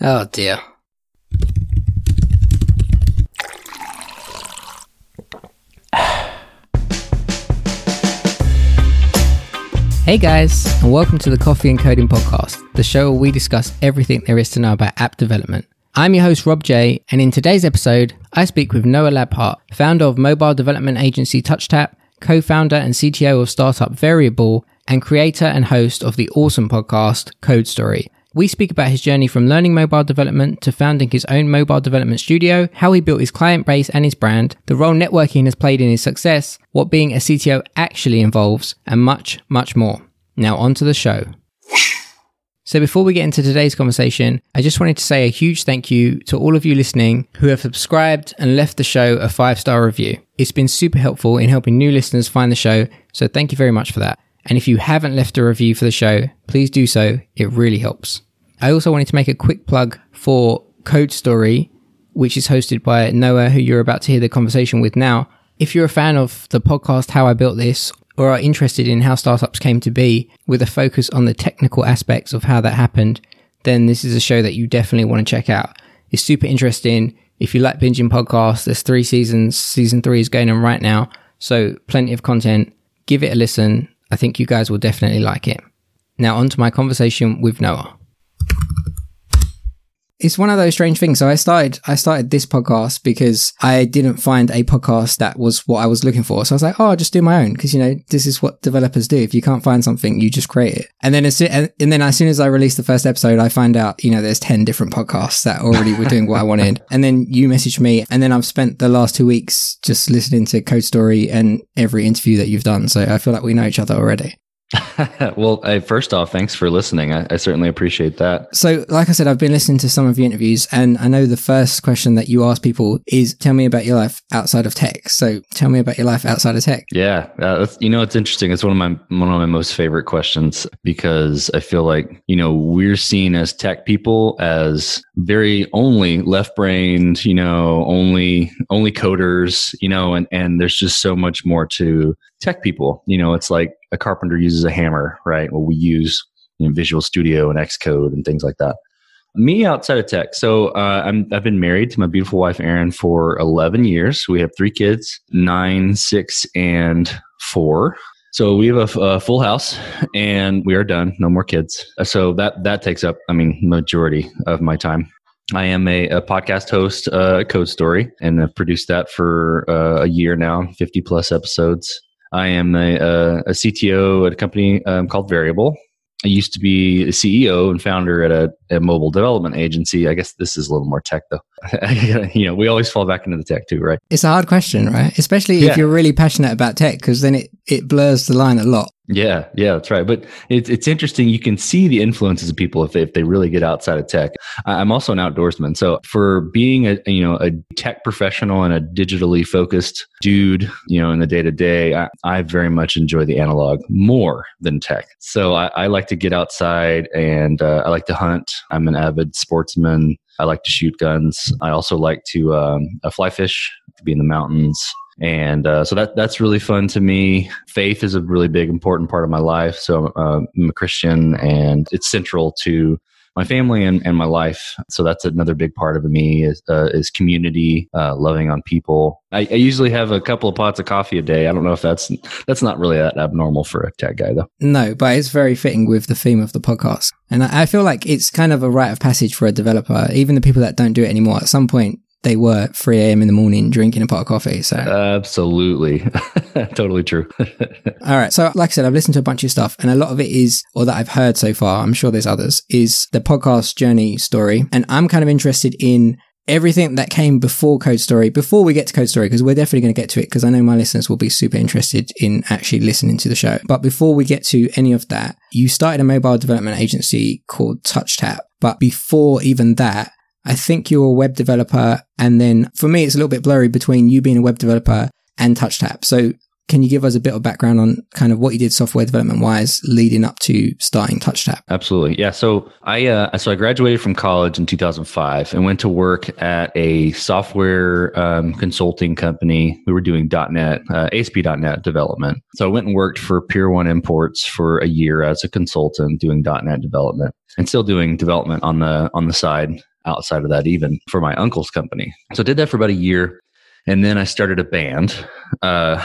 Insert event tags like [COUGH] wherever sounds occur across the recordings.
Oh dear. Hey guys, and welcome to the Coffee and Coding Podcast, the show where we discuss everything there is to know about app development. I'm your host, Rob J, and in today's episode, I speak with Noah Labhart, founder of mobile development agency TouchTap, co founder and CTO of startup Variable, and creator and host of the awesome podcast Code Story. We speak about his journey from learning mobile development to founding his own mobile development studio, how he built his client base and his brand, the role networking has played in his success, what being a CTO actually involves, and much, much more. Now, on to the show. So, before we get into today's conversation, I just wanted to say a huge thank you to all of you listening who have subscribed and left the show a five star review. It's been super helpful in helping new listeners find the show, so thank you very much for that. And if you haven't left a review for the show, please do so. It really helps. I also wanted to make a quick plug for Code Story, which is hosted by Noah, who you're about to hear the conversation with now. If you're a fan of the podcast How I Built This, or are interested in how startups came to be with a focus on the technical aspects of how that happened, then this is a show that you definitely want to check out. It's super interesting. If you like binging podcasts, there's three seasons. Season three is going on right now. So plenty of content. Give it a listen. I think you guys will definitely like it. Now, on to my conversation with Noah. It's one of those strange things. So I started, I started this podcast because I didn't find a podcast that was what I was looking for. So I was like, oh, I'll just do my own because you know this is what developers do. If you can't find something, you just create it. And then as soon, and then as soon as I released the first episode, I find out you know there's ten different podcasts that already were doing what I wanted. [LAUGHS] And then you messaged me, and then I've spent the last two weeks just listening to Code Story and every interview that you've done. So I feel like we know each other already. [LAUGHS] well, uh, first off, thanks for listening. I, I, certainly appreciate that. So, like I said, I've been listening to some of your interviews, and I know the first question that you ask people is, "Tell me about your life outside of tech." So, tell me about your life outside of tech. Yeah, uh, you know, it's interesting. It's one of my one of my most favorite questions because I feel like you know we're seen as tech people as very only left brained, you know, only only coders, you know, and and there's just so much more to tech people. You know, it's like a carpenter uses a hammer, right? Well, we use you know, Visual Studio and Xcode and things like that. Me outside of tech. So uh, I'm, I've been married to my beautiful wife, Erin, for 11 years. We have three kids, nine, six, and four. So we have a, full house and we are done. No more kids. So that, that takes up, I mean, majority of my time. I am a, a podcast host, uh, Code Story, and I've produced that for uh, a year now, 50 plus episodes. I am a, a, a CTO at a company um, called Variable. I used to be a CEO and founder at a, a, mobile development agency. I guess this is a little more tech, though. [LAUGHS] you know, we always fall back into the tech too, right? It's a hard question, right? Especially yeah. if you're really passionate about tech, because then it, it blurs the line a lot. Yeah, yeah, that's right. But it's it's interesting. You can see the influences of people if they, if they really get outside of tech. I'm also an outdoorsman, so for being a you know a tech professional and a digitally focused dude, you know, in the day to day, I very much enjoy the analog more than tech. So I, I like to get outside and uh, I like to hunt. I'm an avid sportsman. I like to shoot guns. I also like to um, fly fish, to be in the mountains and uh, so that that's really fun to me. Faith is a really big, important part of my life. So uh, I'm a Christian, and it's central to my family and, and my life. So that's another big part of me is, uh, is community, uh, loving on people. I, I, usually have a couple of pots of coffee a day. I don't know if that's that's not really that abnormal for a tech guy though. No, but it's very fitting with the theme of the podcast. And I, I feel like it's kind of a rite of passage for a developer. Even the people that don't do it anymore, at some point they were 3 a.m. in the morning drinking a pot of coffee. So absolutely, [LAUGHS] totally true. [LAUGHS] All right. So, like I said, I've listened to a bunch of stuff, and a lot of it is, or that I've heard so far. I'm sure there's others. Is the podcast journey story, and I'm kind of interested in everything that came before Code Story. Before we get to Code Story, because we're definitely going to get to it, because I know my listeners will be super interested in actually listening to the show. But before we get to any of that, you started a mobile development agency called TouchTap. But before even that, I think you're a web developer. And then for me, it's a little bit blurry between you being a web developer and TouchTap. So can you give us a bit of background on kind of what you did software development wise leading up to starting TouchTap? Absolutely. Yeah. So I, uh, so I graduated from college in 2005 and went to work at a software um, consulting company. We were doing .NET, uh, ASP.NET development. So I went and worked for Pier One Imports for a year as a consultant doing .NET development and still doing development on the, on the side outside of that, even for my uncle's company. So I did that for about a year. And then I started a band. Uh,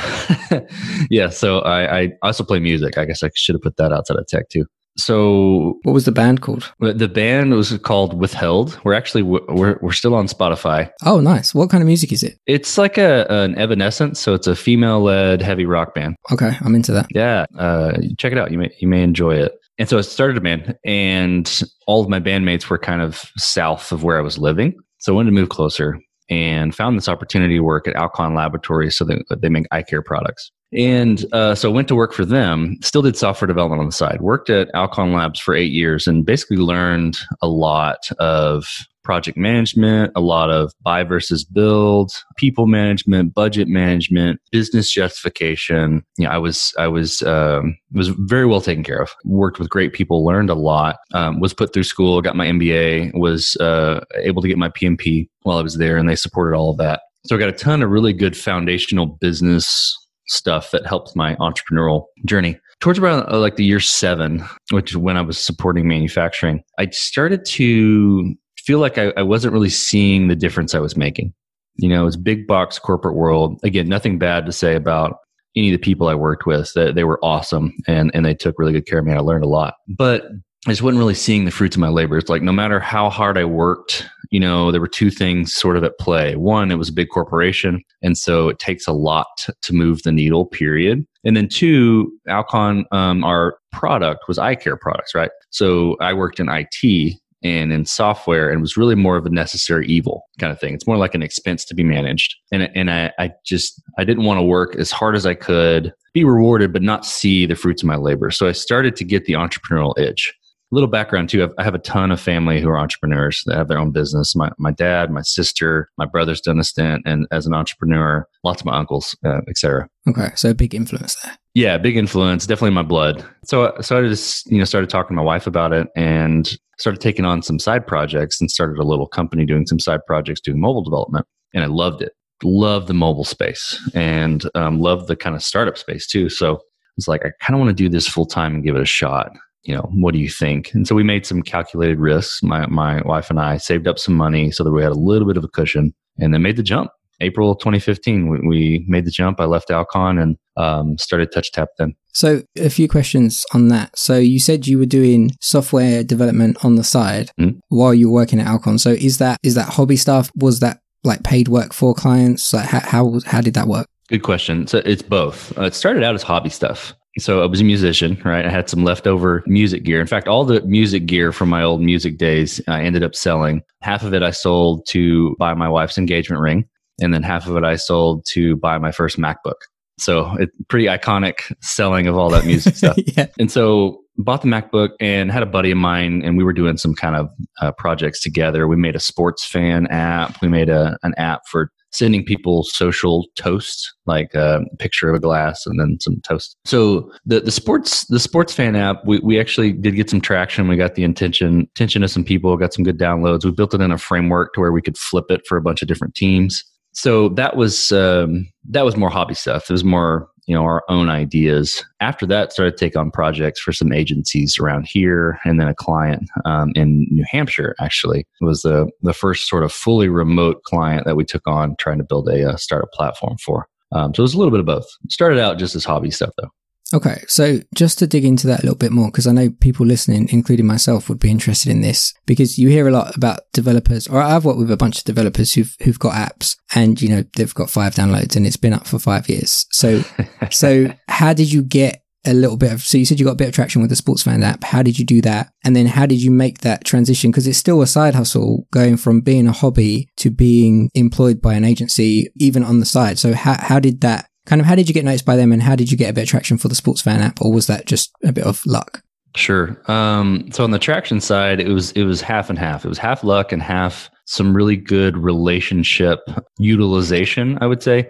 [LAUGHS] yeah, so I, I also play music. I guess I should have put that outside of tech too. So what was the band called? The band was called withheld. We're actually we're, we're still on spotify. Oh nice. What kind of music is it? It's like a an evanescence so it's a female led heavy rock band. Okay i'm into that. Yeah uh, check it out. You may you may enjoy it and so i started a band and all of my bandmates were kind of south of where i was living. So i wanted to move closer and found this opportunity to work at alcon laboratories so that they make eye care products and uh, so went to work for them, still did software development on the side, worked at Alcon Labs for eight years, and basically learned a lot of project management, a lot of buy versus build, people management, budget management, business justification. You know, I was I was um, was very well taken care of. Worked with great people, learned a lot. Um, was put through school, got my MBA, was uh, able to get my PMP while I was there, and they supported all of that. So I got a ton of really good foundational business stuff that helped my entrepreneurial journey. Towards around uh, like the year seven, which when I was supporting manufacturing, I started to feel like I, I wasn't really seeing the difference I was making. You know, it's big box corporate world. Again, nothing bad to say about any of the people I worked with. That they were awesome and and they took really good care of me. I learned a lot, but I just wasn't really seeing the fruits of my labor. It's like no matter how hard I worked, you know, there were two things sort of at play. One, it was a big corporation, and so it takes a lot to move the needle. Period. And then two, Alcon, um, our product was eye care products, right? So I worked in IT and in software and was really more of a necessary evil kind of thing. It's more like an expense to be managed. And, and I, I just, I didn't want to work as hard as I could, be rewarded, but not see the fruits of my labor. So I started to get the entrepreneurial itch little background too. I have a ton of family who are entrepreneurs that have their own business. My my dad, my sister, my brother's done a stint, and as an entrepreneur, lots of my uncles, uh, etc. Okay, so a big influence there. Yeah, big influence, definitely in my blood. So so I just you know started talking to my wife about it and started taking on some side projects and started a little company doing some side projects doing mobile development, and I loved it. Love the mobile space and um, love the kind of startup space too. So it's like I kind of want to do this full time and give it a shot you know, what do you think? And so we made some calculated risks. My my wife and I saved up some money so that we had a little bit of a cushion, and then made the jump. April 2015, we, we made the jump. I left Alcon and um, started TouchTap then. So a few questions on that. So you said you were doing software development on the side mm-hmm. while you were working at Alcon. So is that is that hobby stuff? Was that like paid work for clients? Like how how, how did that work? Good question. So it's both. Uh, it started out as hobby stuff. So I was a musician, right? I had some leftover music gear. In fact, all the music gear from my old music days, I ended up selling. Half of it I sold to buy my wife's engagement ring, and then half of it I sold to buy my first MacBook. So it's pretty iconic selling of all that music [LAUGHS] stuff. yeah. And so bought the MacBook and had a buddy of mine, and we were doing some kind of uh, projects together. We made a sports fan app. We made a an app for sending people social toasts, like a picture of a glass and then some toast. So the the sports the sports fan app, we, we actually did get some traction. We got the intention attention of some people, got some good downloads. We built it in a framework to where we could flip it for a bunch of different teams. So that was um, that was more hobby stuff. It was more you know our own ideas. After that started to take on projects for some agencies around here and then a client um, in new hampshire actually. It was the, the first sort of fully remote client that we took on trying to build a, a startup platform for. Um, so it was a little bit of both. Started out just as hobby stuff though Okay, so just to dig into that a little bit more, because I know people listening, including myself, would be interested in this, because you hear a lot about developers, or I've worked with a bunch of developers who've who've got apps, and you know they've got five downloads, and it's been up for five years. So, [LAUGHS] so how did you get a little bit of? So you said you got a bit of traction with the Sports Fan app. How did you do that? And then how did you make that transition? Because it's still a side hustle, going from being a hobby to being employed by an agency, even on the side. So how how did that kind of how did you get noticed by them and how did you get a bit of traction for the sports fan app or was that just a bit of luck? Sure. Um, so on the traction side it was it was half and half. It was half luck and half some really good relationship utilization i would say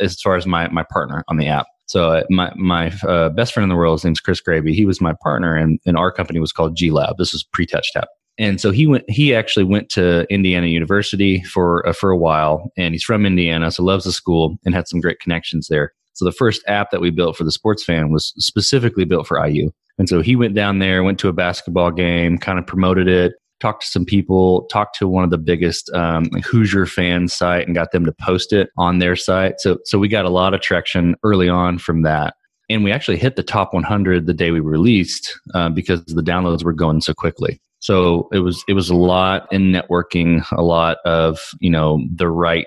as far as my my partner on the app. So my my uh, best friend in the world his name's chris graby he was my partner and, and our company was called g lab. This was pre-TouchTap and so he went he actually went to indiana university for uh, for a while and he's from indiana so loves the school and had some great connections there so the first app that we built for the sports fan was specifically built for iu and so he went down there went to a basketball game kind of promoted it talked to some people, talked to one of the biggest um, Hoosier fan site and got them to post it on their site. So, so we got a lot of traction early on from that. And we actually hit the top 100 the day we released uh, because the downloads were going so quickly. So it was it was a lot in networking, a lot of you know the right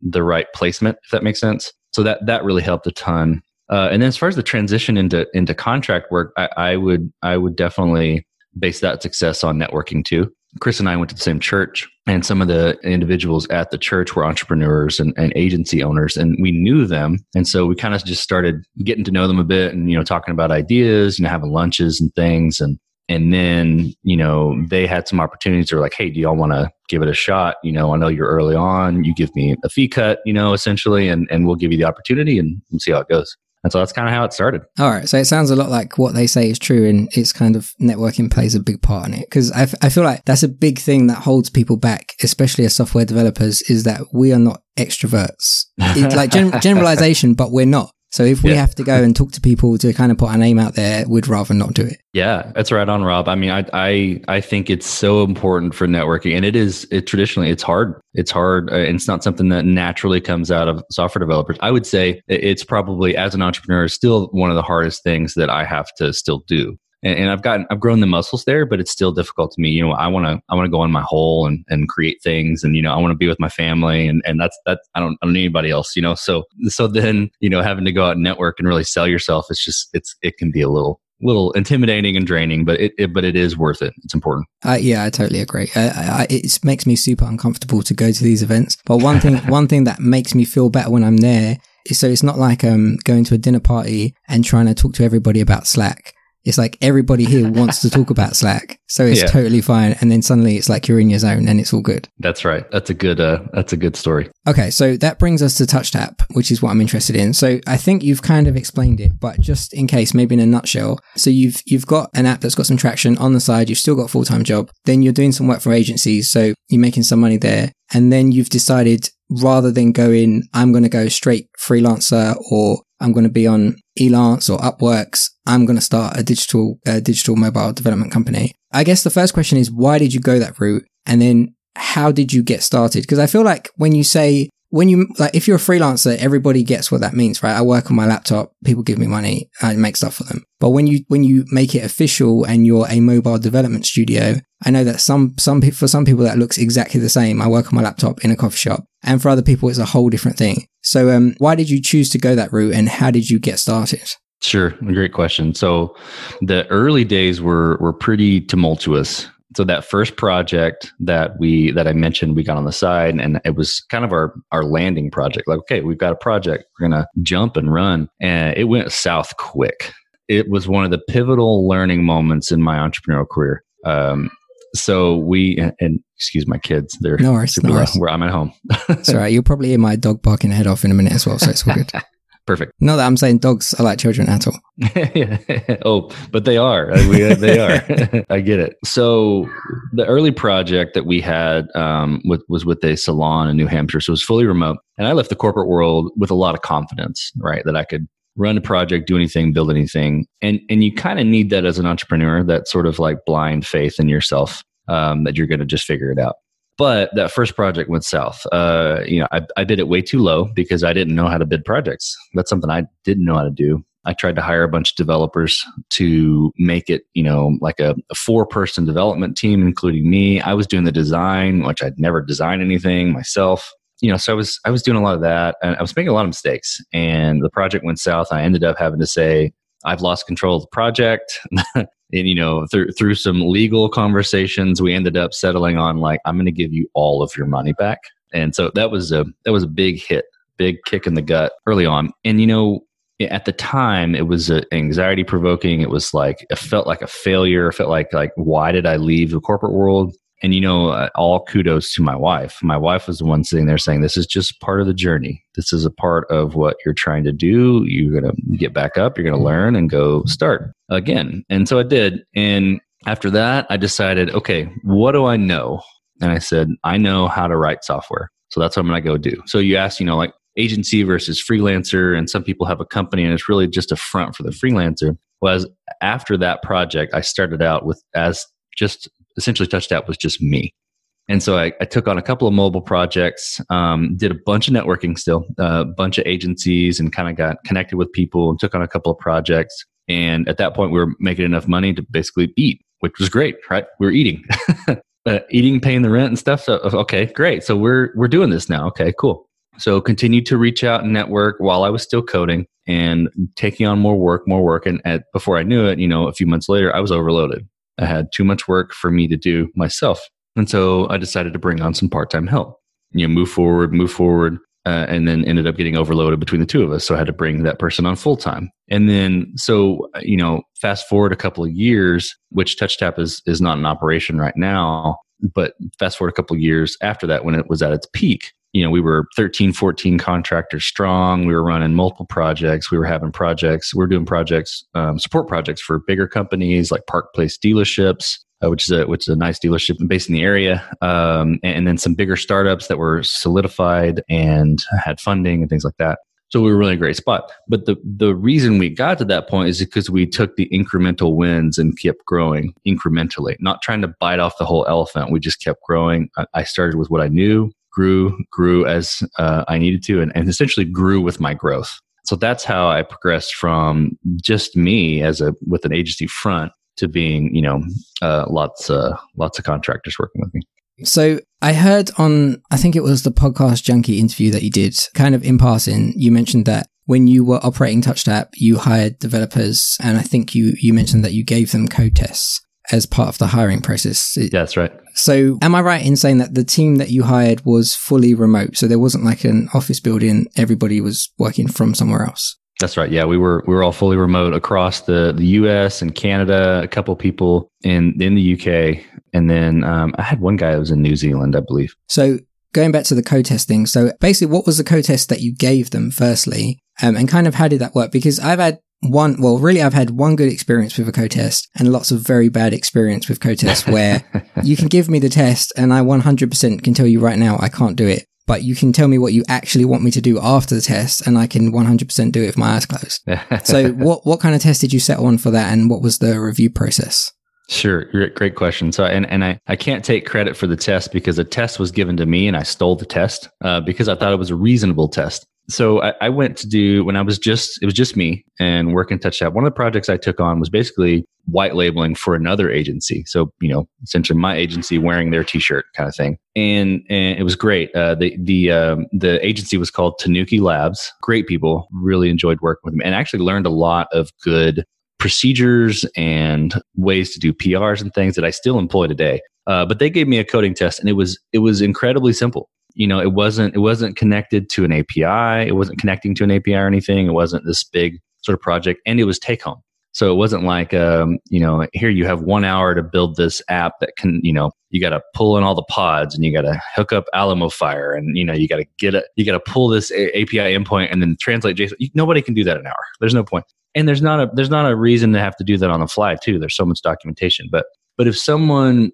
the right placement, if that makes sense. So that that really helped a ton. Uh, and then as far as the transition into into contract work, I, I would I would definitely base that success on networking too. Chris and I went to the same church, and some of the individuals at the church were entrepreneurs and, and agency owners, and we knew them. And so we kind of just started getting to know them a bit and, you know, talking about ideas, you know, having lunches and things. And and then you know they had some opportunities. They were like hey do y'all want to give it a shot? You know i know you're early on. You give me a fee cut you know essentially and, and we'll give you the opportunity and, and see how it goes. And so that's kind of how it started. All right. So it sounds a lot like what they say is true and it's kind of networking plays a big part in it. Because I, f- I feel like that's a big thing that holds people back especially as software developers is that we are not extroverts. It's like gen- [LAUGHS] generalization but we're not so if we yeah. have to go and talk to people to kind of put our name out there, we'd rather not do it. Yeah, that's right on, Rob. I mean, I I I think it's so important for networking, and it is. It traditionally it's hard. It's hard. Uh, it's not something that naturally comes out of software developers. I would say it's probably as an entrepreneur still one of the hardest things that I have to still do and, and I've gotten I've grown the muscles there, but it's still difficult to me. You know, I want to I want to go in my hole and, and create things, and you know, I want to be with my family, and and that's that. I don't I don't need anybody else. You know, so so then you know having to go out and network and really sell yourself, it's just it's it can be a little little intimidating and draining, but it, it, but it is worth it. It's important. Uh, yeah, I totally agree. I, I, it makes me super uncomfortable to go to these events. But one thing [LAUGHS] one thing that makes me feel better when I'm there is so it's not like um going to a dinner party and trying to talk to everybody about Slack. It's like everybody here [LAUGHS] wants to talk about Slack, so it's yeah. totally fine. And then suddenly it's like you're in your zone and it's all good. That's right. That's a good. Uh, that's a good story. Okay, so that brings us to TouchTap, which is what I'm interested in. So I think you've kind of explained it, but just in case, maybe in a nutshell. So you've you've got an app that's got some traction on the side. You've still got a full time job. Then you're doing some work for agencies, so you're making some money there. And then you've decided rather than going, I'm going to go straight freelancer or I'm going to be on Elance or Upworks. I'm going to start a digital, digital mobile development company. I guess the first question is, why did you go that route? And then how did you get started? Because I feel like when you say when you like if you're a freelancer everybody gets what that means right i work on my laptop people give me money i make stuff for them but when you when you make it official and you're a mobile development studio i know that some some for some people that looks exactly the same i work on my laptop in a coffee shop and for other people it's a whole different thing so um why did you choose to go that route and how did you get started Sure, great question. So, the early days were were pretty tumultuous so that first project that we that I mentioned, we got on the side, and it was kind of our our landing project. Like, okay, we've got a project, we're gonna jump and run, and it went south quick. It was one of the pivotal learning moments in my entrepreneurial career. Um, so we and, and, excuse my kids, they're no worries, no worries. where I'm at home. Sorry, You'll probably hear my dog barking head off in a minute as well, so it's all good. [LAUGHS] Perfect. Not that I'm saying dogs are like children at all. [LAUGHS] oh, but they are. We, uh, they are. [LAUGHS] I get it. So the early project that we had um, with, was with a salon in New Hampshire. So it was fully remote. And I left the corporate world with a lot of confidence, right? That I could run a project, do anything, build anything. And, and you kind of need that as an entrepreneur, that sort of like blind faith in yourself um, that you're going to just figure it out. But that first project went south. Uh, you know, I, I bid it way too low because I didn't know how to bid projects. That's something I didn't know how to do. I tried to hire a bunch of developers to make it, you know, like a, a four person development team, including me. I was doing the design, which I'd never designed anything myself. You know, so I was I was doing a lot of that, and I was making a lot of mistakes. And the project went south. I ended up having to say, I've lost control of the project. [LAUGHS] and, you know, through, through some legal conversations, we ended up settling on like, I'm going to give you all of your money back. And so that was a, that was a big hit, big kick in the gut early on. And, you know, at the time it was anxiety provoking. It was like, it felt like a failure. It felt like, like, why did I leave the corporate world? And you know uh, all kudos to my wife. My wife was the one sitting there saying this is just part of the journey. This is a part of what you're trying to do. You're going to get back up. You're going to learn and go start again. And so i did. And after that i decided okay what do i know? And i said i know how to write software. So that's what i'm going to go do. So you asked you know like agency versus freelancer and some people have a company and it's really just a front for the freelancer. Was after that project i started out with as just essentially TouchTap was just me. And so I, I, took on a couple of mobile projects, um, did a bunch of networking still, a uh, bunch of agencies, and kind of got connected with people and took on a couple of projects. And at that point, we were making enough money to basically eat, which was great, right? We were eating, [LAUGHS] uh, eating, paying the rent and stuff. So okay, great. So we're we're doing this now. Okay, cool. So continued to reach out and network while I was still coding and taking on more work, more work. And at, before I knew it, you know, a few months later, I was overloaded. I had too much work for me to do myself. And so I decided to bring on some part time help. You know, move forward, move forward, uh, and then ended up getting overloaded between the two of us. So I had to bring that person on full time. And then, so you know, fast forward a couple of years, which TouchTap is is not in operation right now, but fast forward a couple of years after that, when it was at its peak, you know, we were 13, 14 contractors strong. We were running multiple projects. We were having projects. We were doing projects, um, support projects for bigger companies like Park Place dealerships, uh, which is a which is a nice dealership based in the area, um, and, and, then some bigger startups that were solidified and had funding and things like that. So we were really a great spot. But the the reason we got to that point is because we took the incremental wins and kept growing incrementally, not trying to bite off the whole elephant. We just kept growing. I, I started with what I knew, grew, grew as uh, I needed to, and, and essentially grew with my growth. So that's how I progressed from just me as a with an agency front to being, you know, uh, lots, uh, lots of contractors working with me. So I heard on, I think it was the podcast junkie interview that you did, kind of in passing, you mentioned that when you were operating TouchTap, you hired developers, and I think you you mentioned that you gave them code tests as part of the hiring process. Yeah, that's right. So, am I right in saying that the team that you hired was fully remote? So there wasn't like an office building; everybody was working from somewhere else. That's right. Yeah, we were we were all fully remote across the the U.S. and Canada. A couple people in in the U.K. and then um, I had one guy that was in New Zealand, I believe. So going back to the code testing. So basically, what was the code test that you gave them firstly, um, and kind of how did that work? Because I've had one, well, really, I've had one good experience with a code test and lots of very bad experience with code tests where [LAUGHS] you can give me the test and I 100% can tell you right now I can't do it but you can tell me what you actually want me to do after the test and I can 100% do it with my eyes closed. [LAUGHS] so what, what kind of test did you set on for that and what was the review process? Sure. Great question. So, and, and I, I can't take credit for the test because the test was given to me and I stole the test uh, because I thought it was a reasonable test so I, I, went to do when I was just it was just me and working TouchTap. One of the projects I took on was basically white labeling for another agency. So you know, essentially my agency wearing their T-shirt kind of thing, and and it was great. Uh, the the um, the agency was called Tanuki Labs. Great people, really enjoyed working with them, and actually learned a lot of good procedures and ways to do PRs and things that I still employ today. Uh, but they gave me a coding test, and it was it was incredibly simple you know it wasn't it wasn't connected to an api it wasn't connecting to an api or anything it wasn't this big sort of project and it was take home. So it wasn't like um, you know here you have one hour to build this app that can you know you got to pull in all the pods and you got to hook up Alamofire and you know you got to get it you got to pull this a- api endpoint and then translate json. Nobody can do that in an hour. There's no point. And there's not a there's not a reason to have to do that on the fly too. There's so much documentation. But but if someone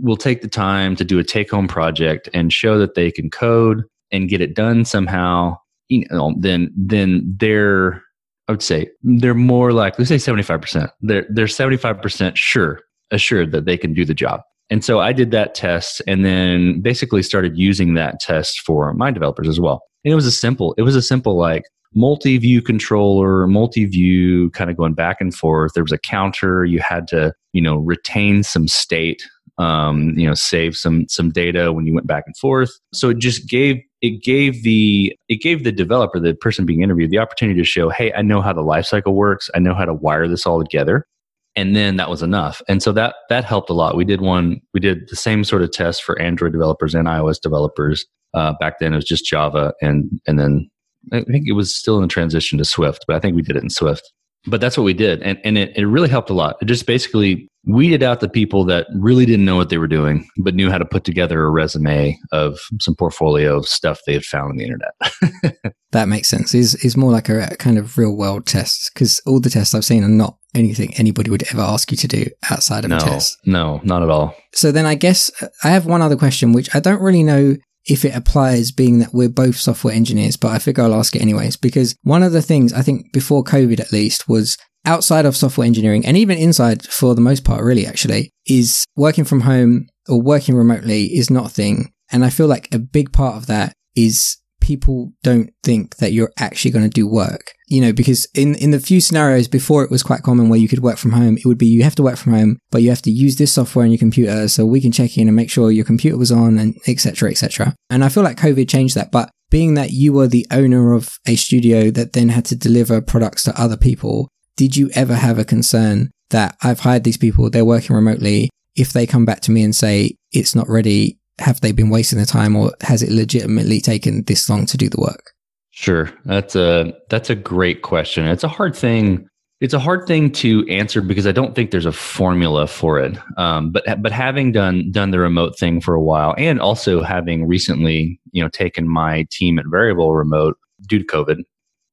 will take the time to do a take home project and show that they can code and get it done somehow, you know, then then they're I would say they're more like let's say 75%. They're they're 75% sure, assured that they can do the job. And so I did that test and then basically started using that test for my developers as well. And it was a simple, it was a simple like multi-view controller, multi-view kind of going back and forth. There was a counter. You had to, you know, retain some state um, you know, save some some data when you went back and forth. So it just gave it gave the it gave the developer, the person being interviewed, the opportunity to show, hey, I know how the lifecycle works. I know how to wire this all together. And then that was enough. And so that that helped a lot. We did one, we did the same sort of test for Android developers and iOS developers. Uh, back then it was just Java and and then I think it was still in the transition to Swift, but I think we did it in Swift but that's what we did. And, and it, it really helped a lot. It just basically weeded out the people that really didn't know what they were doing but knew how to put together a resume of some portfolio of stuff they had found on the internet. [LAUGHS] That makes sense. Is is more like a, a kind of real world test because all the tests i've seen are not anything anybody would ever ask you to do outside of no, a test. no not at all. So then i guess uh, i have one other question which i don't really know if it applies, being that we're both software engineers, but I figure I'll ask it anyways, because one of the things I think before COVID at least was outside of software engineering and even inside for the most part, really, actually, is working from home or working remotely is not a thing. And I feel like a big part of that is people don't think that you're actually going to do work. You know, because in, in the few scenarios before it was quite common where you could work from home, it would be you have to work from home, but you have to use this software on your computer so we can check in and make sure your computer was on and etc. etc. And I feel like COVID changed that. But being that you were the owner of a studio that then had to deliver products to other people, did you ever have a concern that I've hired these people, they're working remotely. If they come back to me and say it's not ready, have they been wasting their time or has it legitimately taken this long to do the work? Sure. That's a that's a great question. It's a hard thing. It's a hard thing to answer because I don't think there's a formula for it. Um, but but having done done the remote thing for a while, and also having recently, you know, taken my team at Variable remote due to COVID,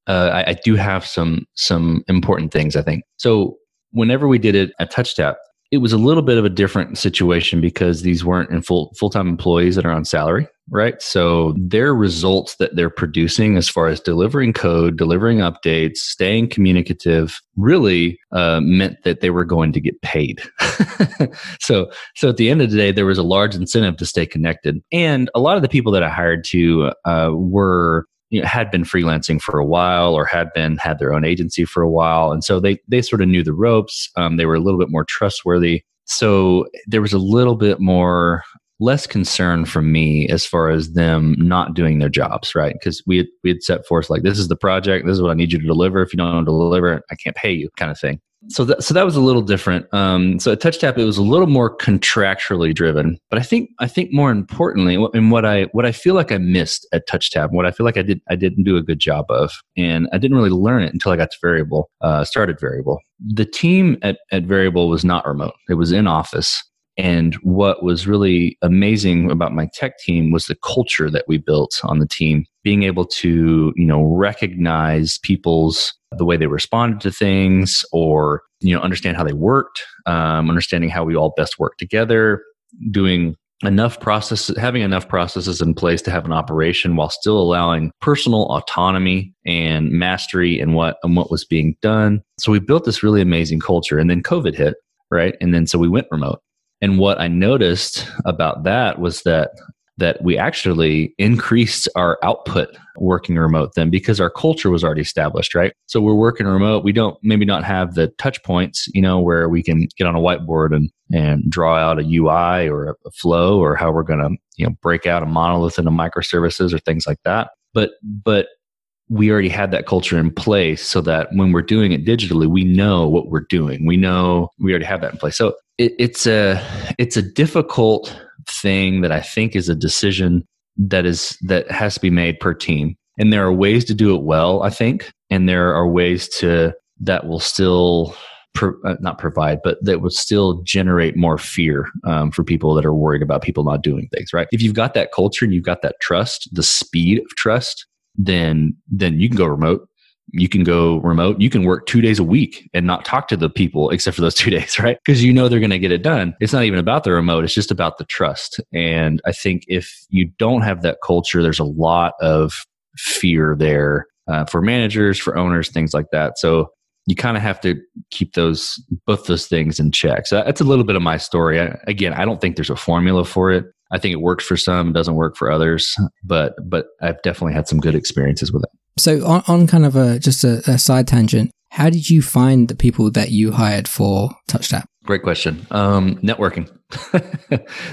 uh, I, I do have some some important things. I think so. Whenever we did it at TouchTap, it was a little bit of a different situation because these weren't in full full-time employees that are on salary right? So their results that they're producing as far as delivering code delivering updates staying communicative really uh, meant that they were going to get paid. [LAUGHS] So so at the end of the day there was a large incentive to stay connected. And a lot of the people that i hired to uh, were you know, had been freelancing for a while or had been had their own agency for a while. And so they they sort of knew the ropes. Um, they were a little bit more trustworthy. So there was a little bit more less concern from me as far as them not doing their jobs right? Because we had, we had set forth like this is the project. This is what i need you to deliver. If you don't deliver i can't pay you kind of thing so that so that was a little different. Um, so at TouchTap, it was a little more contractually driven. But I think I think more importantly, and what I what I feel like I missed at TouchTap, what I feel like I did I didn't do a good job of, and I didn't really learn it until I got to Variable, uh, started Variable. The team at at Variable was not remote; it was in office. And what was really amazing about my tech team was the culture that we built on the team, being able to, you know, recognize people's the way they responded to things or, you know, understand how they worked, um, understanding how we all best work together, doing enough processes having enough processes in place to have an operation while still allowing personal autonomy and mastery in what and what was being done. So we built this really amazing culture and then covid hit right? And then so we went remote and what I noticed about that was that that we actually increased our output working remote then because our culture was already established, right? So we're working remote. We don't maybe not have the touch points, you know, where we can get on a whiteboard and and draw out a UI or a flow or how we're going to, you know, break out a monolith into microservices or things like that. But but we already had that culture in place so that when we're doing it digitally, we know what we're doing. We know we already have that in place. So it, it's a it's a difficult thing that I think is a decision that is that has to be made per team. And there are ways to do it well, I think, and there are ways to that will still pro, uh, not provide, but that will still generate more fear um, for people that are worried about people not doing things. Right? If you've got that culture and you've got that trust, the speed of trust, then then you can go remote. You can go remote. You can work two days a week and not talk to the people except for those two [LAUGHS] days right? Because you know they're going to get it done. It's not even about the remote. It's just about the trust. And i think if you don't have that culture there's a lot of fear there uh, for managers for owners things like that. So you kind of have to keep those both those things in check. So that's a little bit of my story. I, again i don't think there's a formula for it I think it works for some, doesn't work for others, but but I've definitely had some good experiences with it. So on, on kind of a just a, a side tangent, how did you find the people that you hired for TouchTap? Great question. Um, networking. [LAUGHS]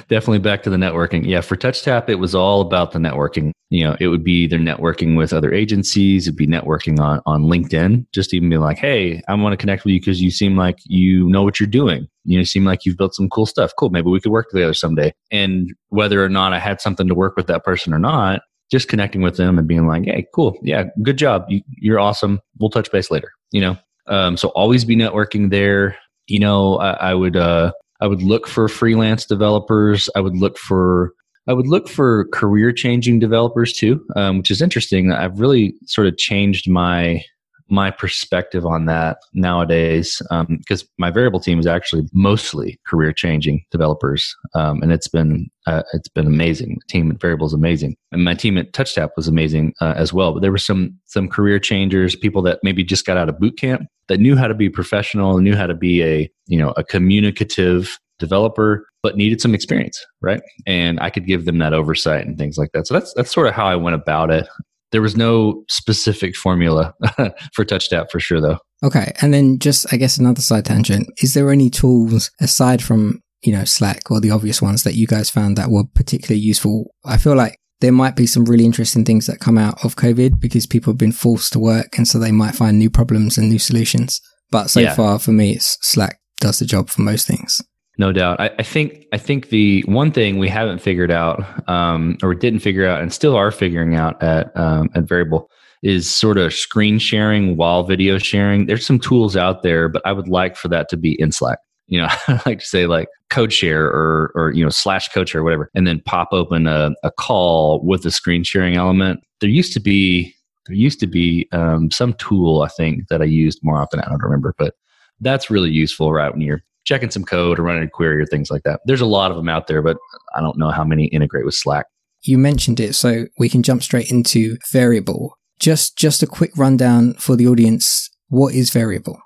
Definitely back to the networking. Yeah, for TouchTap, it was all about the networking. You know, it would be either networking with other agencies, it'd be networking on, on LinkedIn, just even be like, hey, I want to connect with you because you seem like you know what you're doing. You seem like you've built some cool stuff. Cool. Maybe we could work together someday. And whether or not I had something to work with that person or not, just connecting with them and being like, hey, cool. Yeah, good job. You, are awesome. We'll touch base later, you know? Um, so always be networking there. You know, I, I would, uh, I would look for freelance developers. I would look for I would look for career changing developers too, um, which is interesting. I've really sort of changed my my perspective on that nowadays because um, my variable team is actually mostly career changing developers um, and it's been uh, it's been amazing. The team at variable is amazing. And my team at TouchTap was amazing uh, as well. But there were some some career changers people that maybe just got out of boot camp that knew how to be professional knew how to be a you know a communicative developer but needed some experience right? And i could give them that oversight and things like that. So that's that's sort of how i went about it there was no specific formula [LAUGHS] for TouchTap for sure, though. Okay, and then just I guess another side tangent: is there any tools aside from you know Slack or the obvious ones that you guys found that were particularly useful? I feel like there might be some really interesting things that come out of COVID because people have been forced to work, and so they might find new problems and new solutions. But so yeah. far, for me, it's Slack does the job for most things. No doubt. I, I, think I think the one thing we haven't figured out, um, or didn't figure out, and still are figuring out at um, at Variable, is sort of screen sharing while video sharing. There's some tools out there, but I would like for that to be in Slack. You know, [LAUGHS] I like to say like code share or or you know slash code share or whatever, and then pop open a, a call with a screen sharing element. There used to be there used to be um, some tool I think that I used more often. I don't remember, but that's really useful right when you're checking some code or running a query or things like that. There's a lot of them out there, but I don't know how many integrate with Slack. You mentioned it, so we can jump straight into variable. Just just a quick rundown for the audience. What is variable?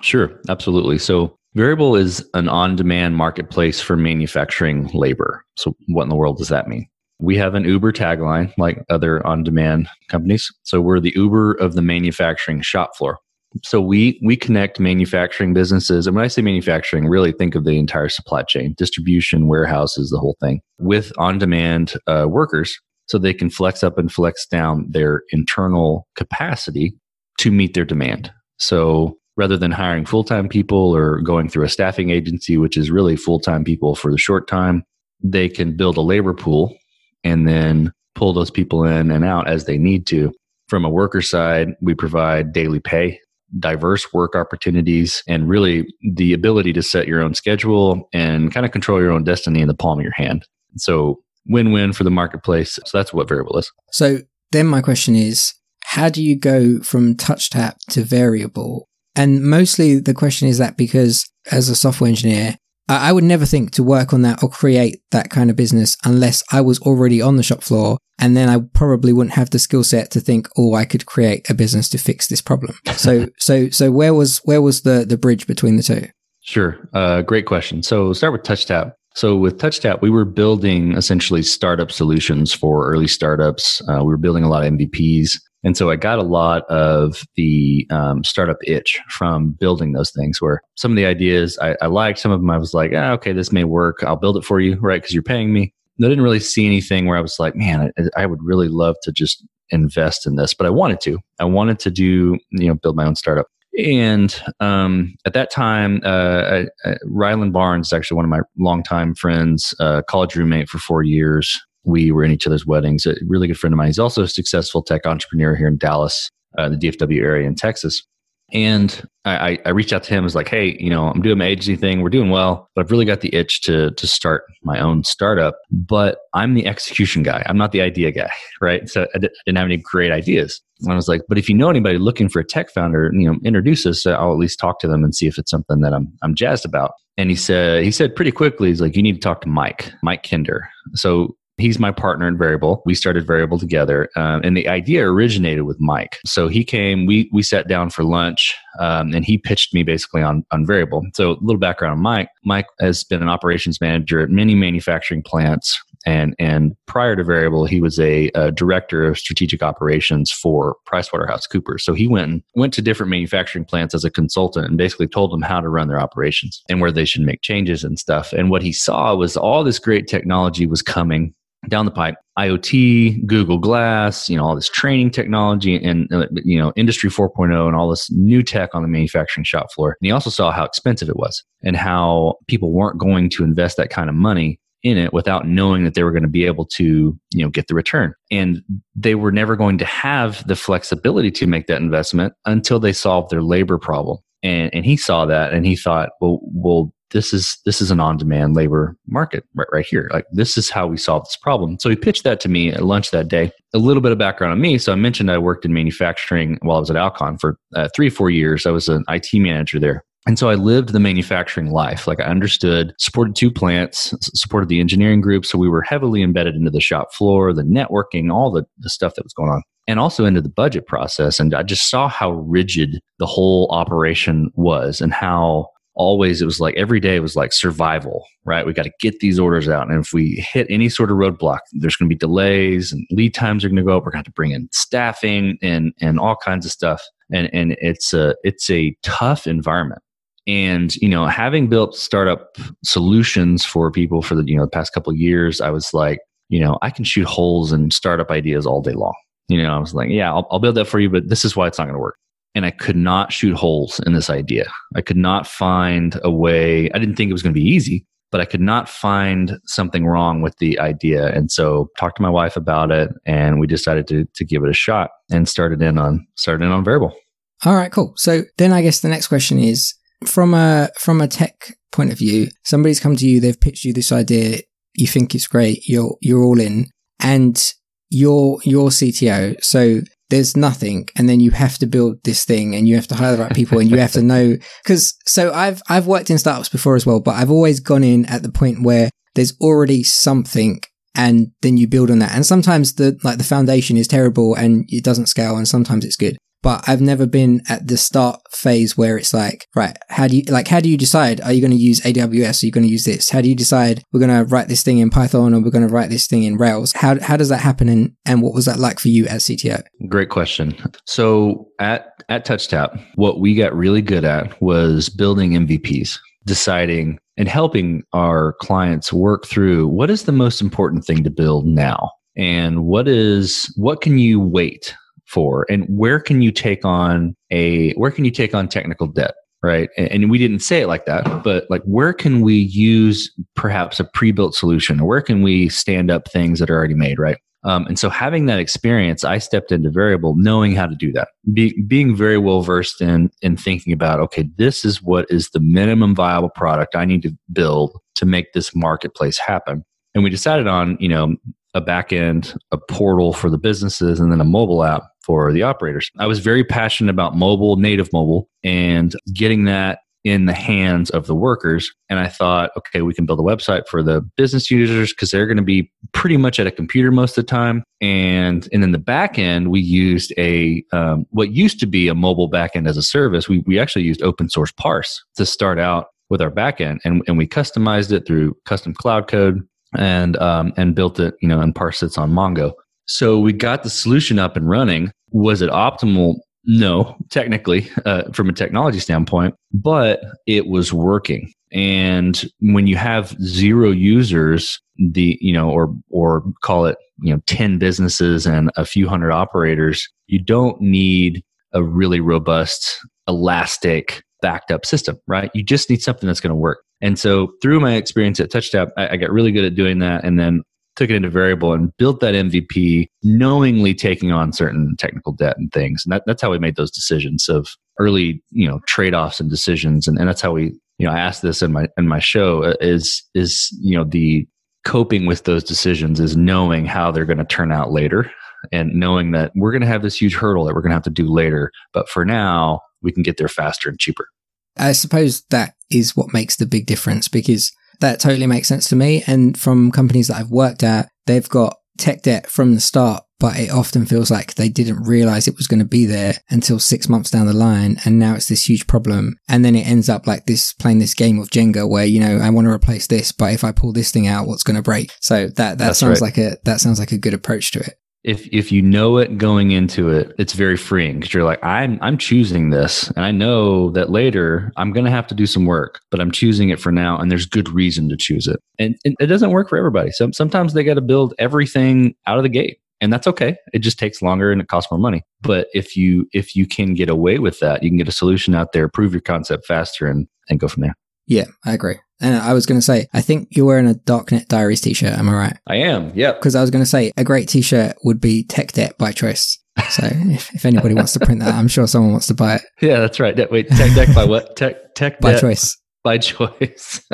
Sure, absolutely. So variable is an on-demand marketplace for manufacturing labor. So what in the world does that mean? We have an Uber tagline like other on-demand companies. So we're the Uber of the manufacturing shop floor. So we we connect manufacturing businesses, and when I say manufacturing, really think of the entire supply chain, distribution, warehouses, the whole thing, with on-demand uh, workers, so they can flex up and flex down their internal capacity to meet their demand. So rather than hiring full-time people or going through a staffing agency, which is really full-time people for the short time, they can build a labor pool and then pull those people in and out as they need to. From a worker side, we provide daily pay diverse work opportunities and really the ability to set your own schedule and kind of control your own destiny in the palm of your hand. So, win win for the marketplace. So, that's what variable is. So, then my question is how do you go from TouchTap to variable? And mostly the question is that because as a software engineer, I would never think to work on that or create that kind of business unless I was already on the shop floor. And then I probably wouldn't have the skill set to think, oh, I could create a business to fix this problem. [LAUGHS] So, so, so where was, where was the, the bridge between the two? Sure. Uh, great question. So start with TouchTap. So with TouchTap, we were building essentially startup solutions for early startups. Uh, we were building a lot of MVPs. And so I got a lot of the um, startup itch from building those things where some of the ideas I, I liked, some of them I was like, ah, okay, this may work. I'll build it for you, right? Because you're paying me. I didn't really see anything where I was like, man, I, I would really love to just invest in this, but I wanted to. I wanted to do, you know, build my own startup. And um, at that time, uh, I, I, Ryland Barnes is actually one of my longtime friends, uh, college roommate for four years we were in each other's weddings. A really good friend of mine. He's also a successful tech entrepreneur here in Dallas, uh, the DFW area in Texas. And I, I reached out to him. I was like, "Hey, you know, I'm doing my agency thing. We're doing well, but I've really got the itch to to start my own startup. But I'm the execution guy. I'm not the idea guy, [LAUGHS] right? So I didn't have any great ideas. And I was like, "But if you know anybody looking for a tech founder, you know, introduce us. I'll at least talk to them and see if it's something that I'm I'm jazzed about." And he said he said pretty quickly, he's like, "You need to talk to Mike, Mike Kinder." So He's my partner in Variable. We started Variable together, um, and the idea originated with Mike. So he came. We we sat down for lunch, um, and he pitched me basically on on Variable. So a little background on Mike. Mike has been an operations manager at many manufacturing plants, and and prior to Variable, he was a, a director of strategic operations for PricewaterhouseCoopers. So he went went to different manufacturing plants as a consultant and basically told them how to run their operations and where they should make changes and stuff. And what he saw was all this great technology was coming down the pipe iot google glass you know all this training technology and uh, you know industry 4.0 and all this new tech on the manufacturing shop floor. And he also saw how expensive it was and how people weren't going to invest that kind of money in it without knowing that they were going to be able to you know get the return. And they were never going to have the flexibility to make that investment until they solved their labor problem. And and he saw that and he thought well well this is this is an on-demand labor market right, right here. Like this is how we solve this problem. So he pitched that to me at lunch that day. A little bit of background on me. So I mentioned I worked in manufacturing while I was at Alcon for uh, three four years. I was an IT manager there. And so I lived the manufacturing life. Like I understood, supported two plants, supported the engineering group. So we were heavily embedded into the shop floor, the networking, all the, the stuff that was going on, and also into the budget process. And I just saw how rigid the whole operation was and how always it was like every day was like survival, right? We got to get these orders out. And if we hit any sort of roadblock, there's going to be delays and lead times are going to go up. We're going to have to bring in staffing and, and all kinds of stuff. And, and it's a, it's a tough environment. And, you know, having built startup solutions for people for the, you know, the past couple years, I was like, you know, I can shoot holes in startup ideas all day long. You know, I was like, yeah, I'll, I'll build that for you, but this is why it's not going to work and I could not shoot holes in this idea. I could not find a way. I didn't think it was going to be easy, but I could not find something wrong with the idea. And so talked to my wife about it and we decided to to give it a shot and started in on started in on variable. All right, cool. So then I guess the next question is from a from a tech point of view, somebody's come to you, they've pitched you this idea, you think it's great, you're you're all in, and you're your CTO. So there's nothing and then you have to build this thing and you have to hire the right people and you have to know [LAUGHS] because so I've I've worked in startups before as well, but I've always gone in at the point where there's already something and then you build on that. And sometimes the like the foundation is terrible and it doesn't scale and sometimes it's good but I've never been at the start phase where it's like, right, how do you, like, how do you decide? Are you going to use AWS? Are you going to use this? How do you decide we're going to write this thing in Python or we're going to write this thing in Rails? How, how does that happen? And, and what was that like for you as CTO? Great question. So at, at TouchTap, what we got really good at was building MVPs, deciding and helping our clients work through what is the most important thing to build now? And what is, what can you wait for? And where can you take on a where can you take on technical debt right? And, we didn't say it like that but like where can we use perhaps a pre-built solution? Or where can we stand up things that are already made right um, and so having that experience i stepped into variable knowing how to do that Be, being very well versed in in thinking about okay this is what is the minimum viable product i need to build to make this marketplace happen and we decided on you know a backend, a portal for the businesses, and then a mobile app for the operators. I was very passionate about mobile, native mobile, and getting that in the hands of the workers. And I thought, okay, we can build a website for the business users because they're going to be pretty much at a computer most of the time. And and then the back end, we used a um, what used to be a mobile backend as a service. We we actually used open source parse to start out with our backend, and and we customized it through custom cloud code and um, and built it, you know, and parsed it on Mongo. So we got the solution up and running. Was it optimal? No, technically, uh, from a technology standpoint, but it was working. And when you have zero users, the you know, or or call it you know, ten businesses and a few hundred operators, you don't need a really robust, elastic, backed up system, right? You just need something that's going to work. And so through my experience at TouchTap, I, I got really good at doing that. And then took it into variable and built that MVP, knowingly taking on certain technical debt and things. And that, that's how we made those decisions of early, you know, trade offs and decisions. And, and that's how we, you know, I asked this in my in my show uh, is is you know the coping with those decisions is knowing how they're going to turn out later and knowing that we're going to have this huge hurdle that we're going to have to do later. But for now, we can get there faster and cheaper. I suppose that is what makes the big difference because that totally makes sense to me. And from companies that I've worked at, they've got tech debt from the start, but it often feels like they didn't realize it was going to be there until six months down the line. And now it's this huge problem. And then it ends up like this playing this game of Jenga where, you know, I want to replace this, but if I pull this thing out, what's going to break? So that, that sounds right. like a, that sounds like a good approach to it if if you know it going into it, it's very freeing because you're like, I'm I'm choosing this, and I know that later I'm to have to do some work, but I'm choosing it for now, and there's good reason to choose it. And, and it doesn't work for everybody. So sometimes they got to build everything out of the gate, and that's okay. It just takes longer and it costs more money. But if you if you can get away with that, you can get a solution out there, prove your concept faster, and and go from there. Yeah, I agree. And I was going to say, I think you're wearing a Darknet Diaries t-shirt. Am I right? I am. Yep. Because I was going to say a great t-shirt would be Tech Debt by Choice. So [LAUGHS] if, if anybody wants to print that, I'm sure someone wants to buy it. [LAUGHS] Yeah, that's right. Wait, Tech Debt by what? Tech Tech by Choice. by choice. [LAUGHS]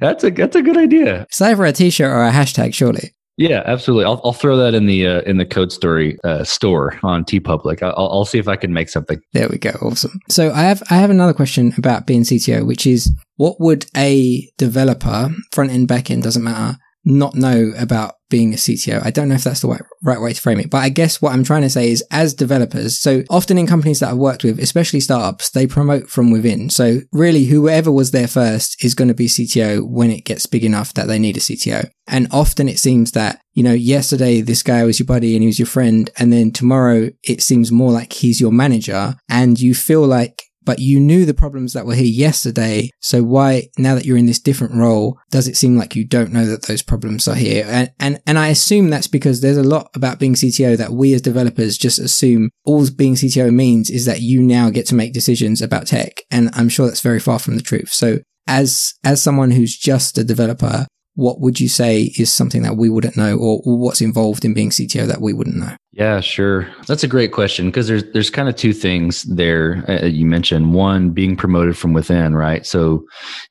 that's a that's a good idea. It's either a t-shirt or a hashtag, surely. Yeah, absolutely. I'll, I'll throw that in the uh, in the Code Story uh, store on TeePublic. I'll, I'll see if I can make something. There we go. Awesome. So I have I have another question about being CTO, which is what would a developer, front end, back end, doesn't matter, not know about being a CTO. I don't know if that's the right, way to frame it, but I guess what I'm trying to say is as developers, so often in companies that I've worked with, especially startups, they promote from within. So really whoever was there first is going to be CTO when it gets big enough that they need a CTO. And often it seems that, you know, yesterday this guy was your buddy and he was your friend. And then tomorrow it seems more like he's your manager and you feel like but you knew the problems that were here yesterday. So why, now that you're in this different role, does it seem like you don't know that those problems are here? And, and, and I assume that's because there's a lot about being CTO that we as developers just assume all being CTO means is that you now get to make decisions about tech. And I'm sure that's very far from the truth. So as, as someone who's just a developer, what would you say is something that we wouldn't know or, what's involved in being CTO that we wouldn't know? Yeah, sure. That's a great question because there's there's kind of two things there uh, you mentioned. One, being promoted from within, right? So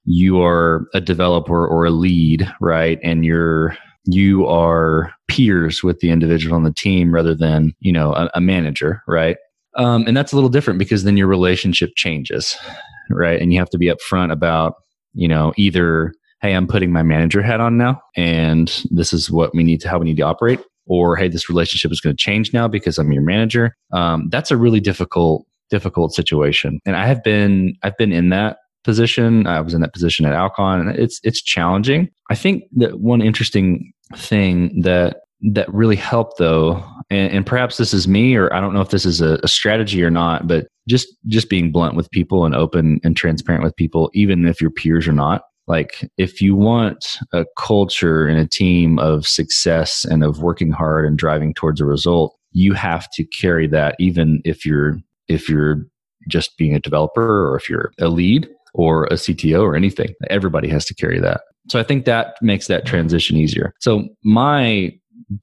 you are a developer or a lead, right? And you're you are peers with the individual on the team rather than you know a, a manager, right? Um, and that's a little different because then your relationship changes, right? And you have to be upfront about you know either hey, I'm putting my manager hat on now, and this is what we need to how we need to operate. Or hey, this relationship is going to change now because I'm your manager. Um, that's a really difficult difficult situation, and I have been I've been in that position. I was in that position at Alcon, and it's it's challenging. I think that one interesting thing that that really helped though and, and, perhaps this is me or i don't know if this is a, a, strategy or not but just just being blunt with people and open and transparent with people even if your peers are not like if you want a culture and a team of success and of working hard and driving towards a result you have to carry that even if you're if you're just being a developer or if you're a lead or a cto or anything. Everybody has to carry that. So i think that makes that transition easier. So my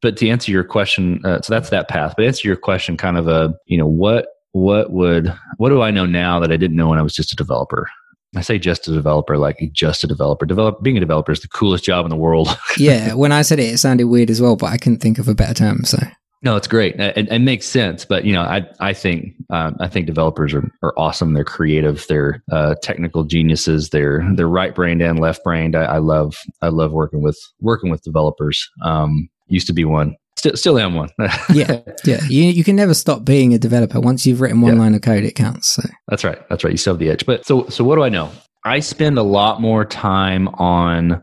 but to answer your question uh, so that's that path. But answer your question kind of a you know what what would what do i know now that i didn't know when i was just a developer I say just a developer, like just a developer. Develop being a developer is the coolest job in the world. [LAUGHS] yeah, when I said it, it sounded weird as well, but I couldn't think of a better term. So no, it's great. It, it makes sense, but you know, I I think um, I think developers are, are awesome. They're creative. They're uh, technical geniuses. They're they're right brained and left brained. I, I, love I love working with working with developers. Um, used to be one. Still, still am one. [LAUGHS] yeah, yeah. You you can never stop being a developer. Once you've written one yeah. line of code, it counts. So. That's right. That's right. You still have the edge. But so so what do I know? I spend a lot more time on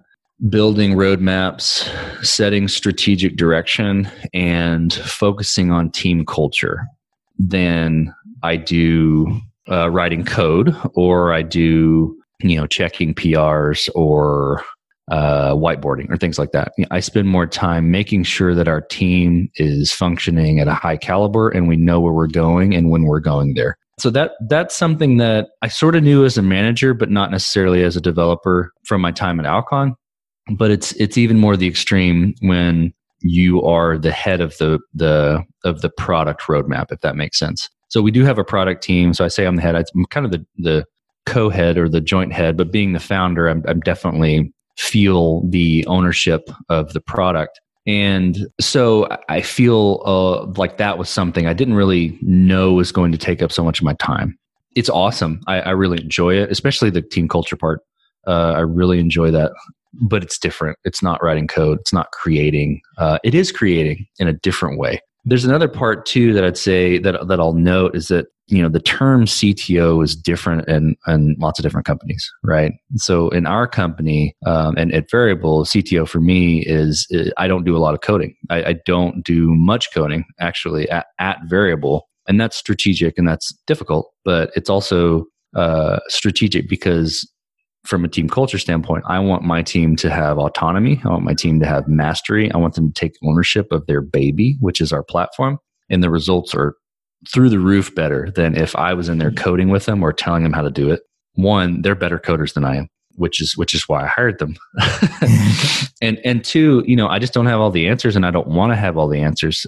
building roadmaps, setting strategic direction, and focusing on team culture than I do uh, writing code or I do you know checking PRs or uh, whiteboarding or things like that. I spend more time making sure that our team is functioning at a high caliber and we know where we're going and when we're going there. So that that's something that I sort of knew as a manager, but not necessarily as a developer from my time at Alcon. But it's it's even more the extreme when you are the head of the the of the product roadmap, if that makes sense. So we do have a product team. So I say I'm the head. I'm kind of the the co-head or the joint head, but being the founder, I'm, I'm definitely feel the ownership of the product. And so I feel uh, like that was something I didn't really know was going to take up so much of my time. It's awesome. I, I really enjoy it, especially the team culture part. Uh, I really enjoy that, but it's different. It's not writing code. It's not creating. Uh, it is creating in a different way. There's another part too that I'd say that that I'll note is that you know the term CTO is different in, in lots of different companies, right? So in our company um, and at Variable, CTO for me is, is, I don't do a lot of coding. I, I don't do much coding actually at, at Variable, and that's strategic and that's difficult, but it's also uh, strategic because from a team culture standpoint, I want my team to have autonomy. I want my team to have mastery. I want them to take ownership of their baby, which is our platform. And the results are through the roof better than if I was in there mm-hmm. coding with them or telling them how to do it. One, they're better coders than I am, which is which is why I hired them. [LAUGHS] [LAUGHS] and and two, you know, I just don't have all the answers and I don't want to have all the answers.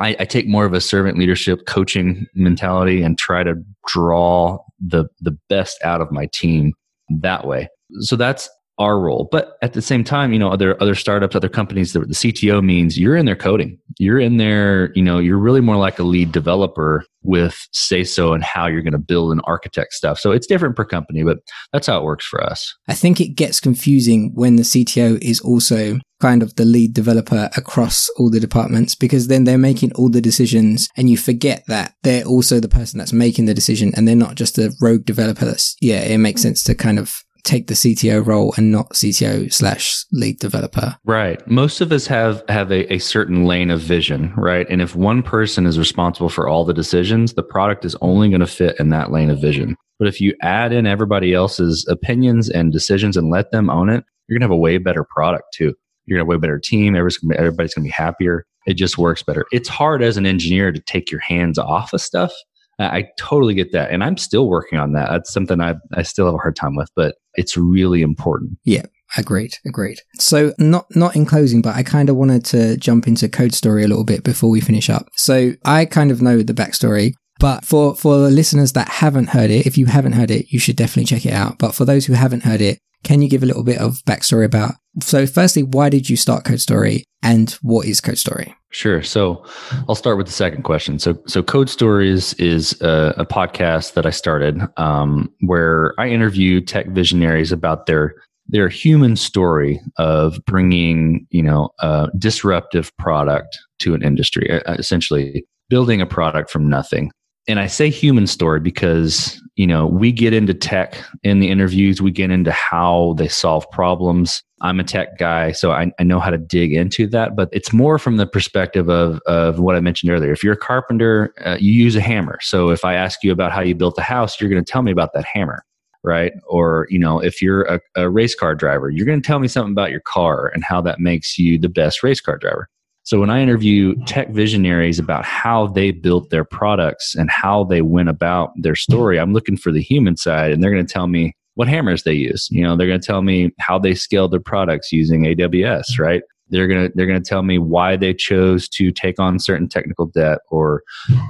I, I take more of a servant leadership coaching mentality and try to draw the the best out of my team that way. So that's our role. But at the same time, you know, other other startups, other companies, the, the CTO means you're in there coding. You're in there, you know, you're really more like a lead developer with say so and how you're going to build and architect stuff. So it's different per company, but that's how it works for us. I think it gets confusing when the CTO is also kind of the lead developer across all the departments because then they're making all the decisions and you forget that they're also the person that's making the decision and they're not just a rogue developer that's yeah it makes sense to kind of take the CTO role and not CTO slash lead developer. Right. Most of us have have a, a, certain lane of vision, right? And if one person is responsible for all the decisions, the product is only going to fit in that lane of vision. But if you add in everybody else's opinions and decisions and let them own it, you're going to have a way better product too. You're going to have a way better team. Everybody's going to be happier. It just works better. It's hard as an engineer to take your hands off of stuff I totally get that. And I'm still working on that. That's something I, I still have a hard time with, but it's really important. Yeah. Agreed, agreed. So not not in closing, but I kind of wanted to jump into code story a little bit before we finish up. So I kind of know the backstory, but for for the listeners that haven't heard it, if you haven't heard it, you should definitely check it out. But for those who haven't heard it, can you give a little bit of backstory about? So, firstly, why did you start Code Story, and what is Code Story? Sure. So, I'll start with the second question. So, so Code Stories is a, a podcast that I started um, where I interview tech visionaries about their their human story of bringing you know a disruptive product to an industry, essentially building a product from nothing and I say human story because, you know, we get into tech in the interviews, we get into how they solve problems. I'm a tech guy, so I, I, know how to dig into that, but it's more from the perspective of, of what I mentioned earlier. If you're a carpenter, uh, you use a hammer. So if I ask you about how you built a house, you're going to tell me about that hammer, right? Or, you know, if you're a, a race car driver, you're going to tell me something about your car and how that makes you the best race car driver. So when I interview tech visionaries about how they built their products and how they went about their story, I'm looking for the human side and they're going to tell me what hammers they use. You know, they're going to tell me how they scaled their products using AWS, right? They're gonna they're gonna tell me why they chose to take on certain technical debt or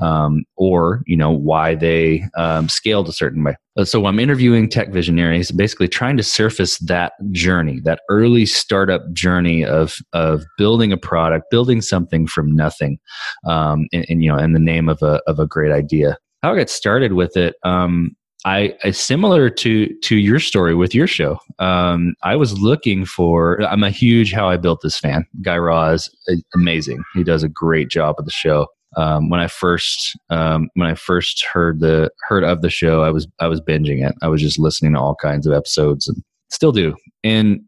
um, or you know why they um, scaled a certain way. Uh, so i'm interviewing tech visionaries basically trying to surface that journey that early startup journey of of building a product building something from nothing um, and, and you know in the name of a of a great idea. How i got started with it um, I, I, similar to to your story with your show. Um, I was looking for. I'm a huge How I Built This fan. Guy Raz, amazing. He does a great job of the show. Um, when I first um, when I first heard the heard of the show, I was I was binging it. I was just listening to all kinds of episodes and still do. And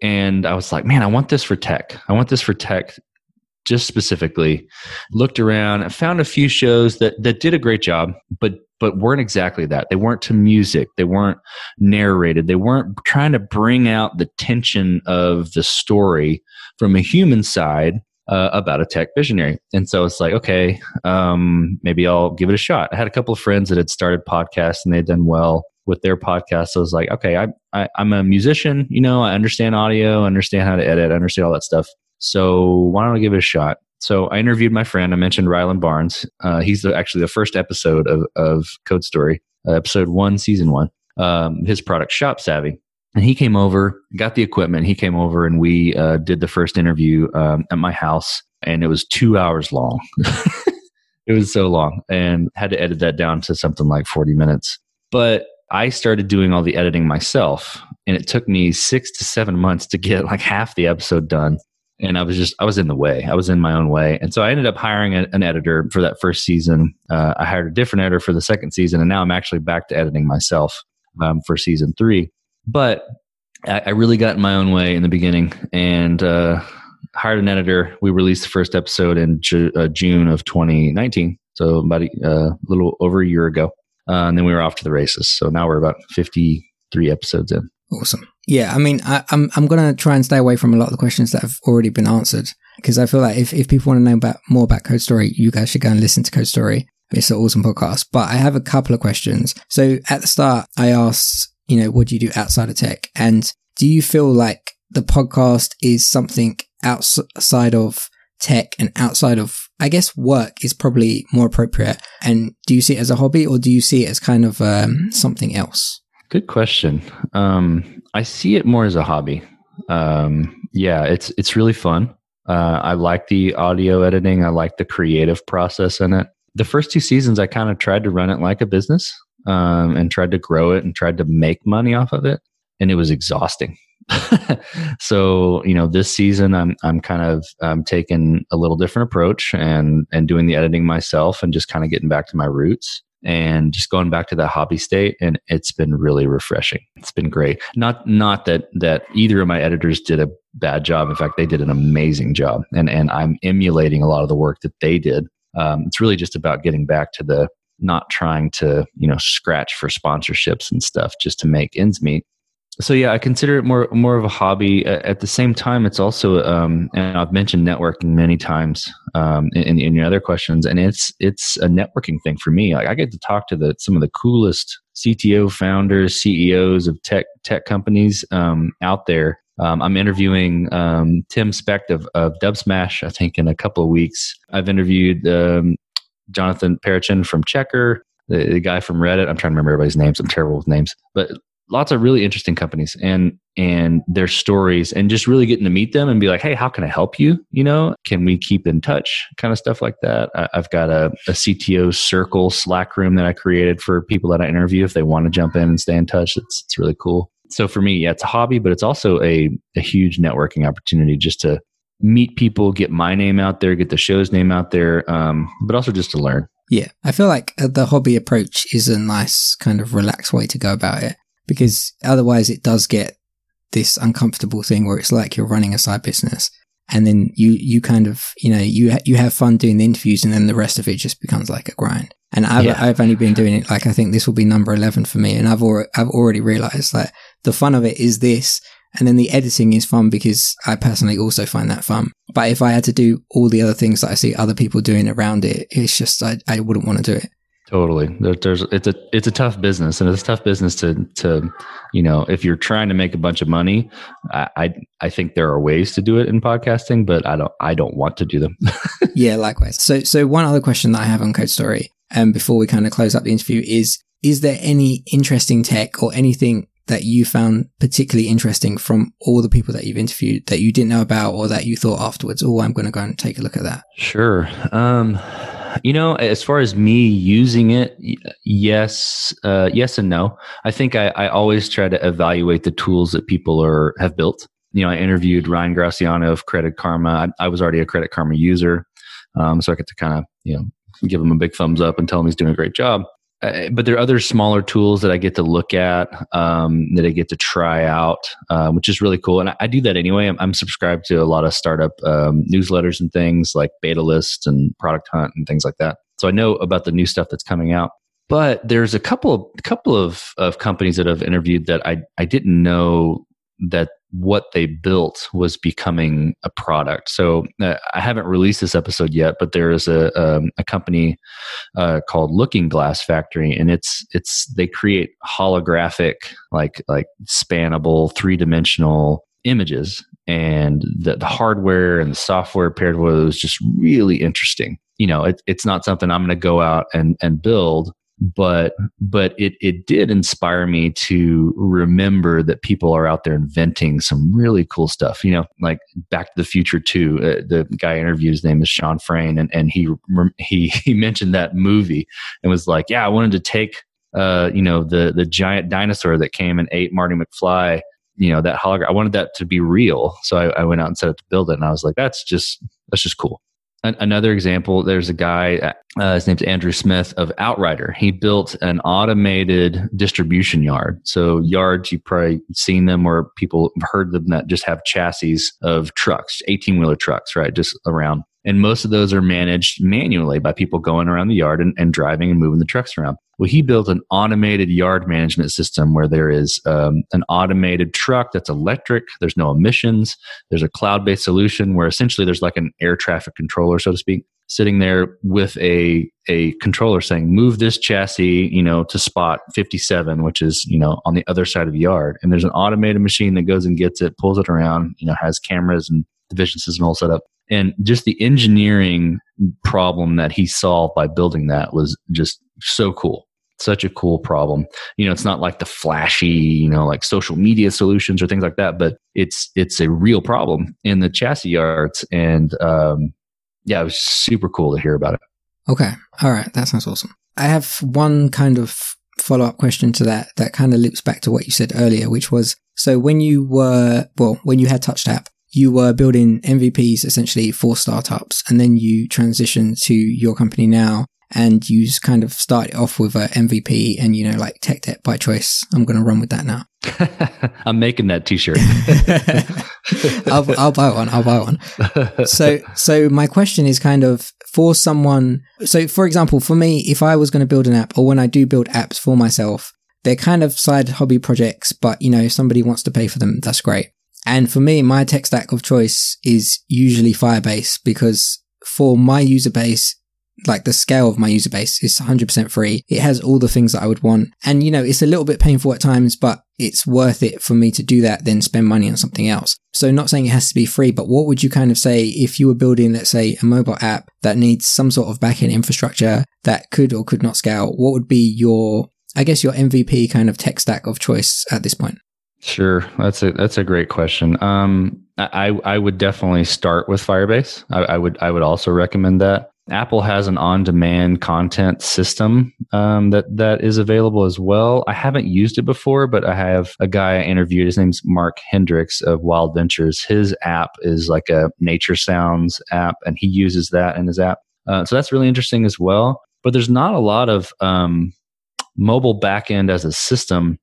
and I was like, man, I want this for tech. I want this for tech just specifically looked around and found a few shows that that did a great job but but weren't exactly that. They weren't to music. They weren't narrated. They weren't trying to bring out the tension of the story from a human side uh, about a tech visionary. And so it's like okay um, maybe i'll give it a shot. I had a couple of friends that had started podcasts and they'd done well with their podcast. So i was like okay I, I i'm a musician you know i understand audio I understand how to edit I understand all that stuff so why don't I give it a shot? So I interviewed my friend. I mentioned Ryland Barnes. Uh, he's the, actually the first episode of, of Code Story, uh, episode one, season one. Um, his product, Shop Savvy. And he came over, got the equipment. He came over and we uh, did the first interview um, at my house, and it was two hours long. [LAUGHS] it was so long, and had to edit that down to something like 40 minutes. But I started doing all the editing myself, and it took me six to seven months to get like half the episode done and I was just I was in the way. I was in my own way, and so I ended up hiring a, an editor for that first season. Uh, I hired a different editor for the second season, and now I'm actually back to editing myself um, for season three. But I, I, really got in my own way in the beginning, and uh, hired an editor. We released the first episode in Ju- uh, June of 2019, so about a uh, little over a year ago, uh, and then we were off to the races. So now we're about 53 episodes in. Awesome. Yeah, I mean, I, am I'm, I'm gonna try and stay away from a lot of the questions that have already been answered because I feel like if, if people want to know about more about Code Story, you guys should go and listen to Code Story. It's an awesome podcast. But I have a couple of questions. So at the start, I asked, you know, what do you do outside of tech? And do you feel like the podcast is something outside of tech and outside of, I guess, work is probably more appropriate? And do you see it as a hobby or do you see it as kind of um, something else? Good question. Um, I see it more as a hobby. Um, yeah, it's it's really fun. Uh, I like the audio editing. I like the creative process in it. The first two seasons, I kind of tried to run it like a business um, and tried to grow it and tried to make money off of it, and it was exhausting. [LAUGHS] so you know, this season, I'm I'm kind of um, taking a little different approach and and doing the editing myself and just kind of getting back to my roots and just going back to that hobby state and it's been really refreshing. It's been great. Not not that that either of my editors did a bad job. In fact they did an amazing job and and i'm emulating a lot of the work that they did. Um, it's really just about getting back to the not trying to you know scratch for sponsorships and stuff just to make ends meet so yeah, I consider it more more of a hobby. At the same time, it's also, um, and I've mentioned networking many times um, in, in your other questions, and it's it's a networking thing for me. Like I get to talk to the some of the coolest CTO founders, CEOs of tech tech companies um, out there. Um, I'm interviewing um, Tim Specht of, of Dubsmash, I think, in a couple of weeks. I've interviewed um, Jonathan Perichon from Checkr, the, guy from Reddit. I'm trying to remember everybody's names. I'm terrible with names, but lots of really interesting companies and and their stories and just really getting to meet them and be like hey how can i help you? You know can we keep in touch? Kind of stuff like that. I, have got a, a cto circle slack room that i created for people that i interview if they want to jump in and stay in touch. It's, it's really cool. So for me yeah it's a hobby but it's also a, a huge networking opportunity just to meet people get my name out there get the show's name out there um, but also just to learn. Yeah, I feel like uh, the hobby approach is a nice kind of relaxed way to go about it because otherwise it does get this uncomfortable thing where it's like you're running a side business and then you you kind of you know you you have fun doing the interviews and then the rest of it just becomes like a grind. And I've, yeah. I've only been doing it like I think this will be number 11 for me and I've already I've already realized that the fun of it is this and then the editing is fun because I personally also find that fun. But if I had to do all the other things that I see other people doing around it it's just I, I wouldn't want to do it Totally. There, there's it's a it's a tough business, and it's a tough business to to you know if you're trying to make a bunch of money. I I, I think there are ways to do it in podcasting, but I don't I don't want to do them. [LAUGHS] yeah, likewise. So so one other question that I have on Code Story, and um, before we kind of close up the interview is is there any interesting tech or anything that you found particularly interesting from all the people that you've interviewed that you didn't know about or that you thought afterwards, oh, I'm going to go and take a look at that? Sure. Um, you know, as far as me using it, yes, uh, yes and no. I think I, I, always try to evaluate the tools that people are have built. You know, I interviewed Ryan Graciano of Credit Karma. I, I was already a Credit Karma user, um, so I get to kind of you know give him a big thumbs up and tell him he's doing a great job. Uh, but there are other smaller tools that I get to look at, um, that I get to try out, uh, which is really cool. And I, I do that anyway. I'm, I'm, subscribed to a lot of startup um, newsletters and things like Beta List and Product Hunt and things like that. So I know about the new stuff that's coming out. But there's a couple of couple of, of companies that I've interviewed that I, I didn't know that what they built was becoming a product. So uh, I haven't released this episode yet, but there is a um, a company uh, called Looking Glass Factory, and it's it's they create holographic like like spannable three dimensional images, and the, the hardware and the software paired with it was just really interesting. You know, it, it's not something I'm going to go out and and build, but but it it did inspire me to remember that people are out there inventing some really cool stuff you know like back to the future too uh, the guy I interviewed his name is Shawn Frayne and, and he he [LAUGHS] he mentioned that movie and was like yeah i wanted to take uh you know the the giant dinosaur that came and ate marty mcfly you know that hologram i wanted that to be real. So I, I went out and set up to build it and i was like that's just that's just cool another example there's a guy uh, his name's andrew smith of outrider. He built an automated distribution yard. So yards you've probably seen them or people heard them that just have chassis of trucks 18 wheeler trucks right just around. And most of those are managed manually by people going around the yard and, and driving and moving the trucks around. Well, he built an automated yard management system where there is um, an automated truck that's electric. There's no emissions. There's a cloud based solution where essentially there's like an air traffic controller, so to speak, sitting there with a a controller saying, "Move this chassis, you know, to spot 57, which is you know on the other side of the yard." And there's an automated machine that goes and gets it, pulls it around, you know, has cameras and the vision system all set up and just the engineering problem that he solved by building that was just so cool such a cool problem. You know, it's not like the flashy, you know, like social media solutions or things like that, but it's it's a real problem in the chassis yards. And um, yeah, it was super cool to hear about it. Okay, all right, that sounds awesome. I have one kind of follow up question to that that kind of loops back to what you said earlier, which was so when you were well, when you had TouchTap, you were building MVPs essentially for startups, and then you transitioned to your company now and you just kind of start off with a MVP and you know like tech debt by choice. I'm going to run with that now. [LAUGHS] I'm making that T-shirt. [LAUGHS] I'll, I'll buy one. I'll buy one. So so my question is kind of for someone. So for example, for me, if I was going to build an app, or when I do build apps for myself, they're kind of side hobby projects. But you know, if somebody wants to pay for them, that's great. And for me, my tech stack of choice is usually Firebase because for my user base, like the scale of my user base is 100% free. It has all the things that I would want. And, you know, it's a little bit painful at times, but it's worth it for me to do that than spend money on something else. So not saying it has to be free, but what would you kind of say if you were building, let's say, a mobile app that needs some sort of backend infrastructure that could or could not scale? What would be your, I guess, your MVP kind of tech stack of choice at this point? Sure, that's a that's a great question. Um, I I would definitely start with Firebase. I, I would I would also recommend that. Apple has an on-demand content system um, that that is available as well. I haven't used it before, but I have a guy I interviewed. His name's Mark Hendricks of Wild Ventures. His app is like a nature sounds app, and he uses that in his app. Uh, so that's really interesting as well. But there's not a lot of um, mobile backend as a system,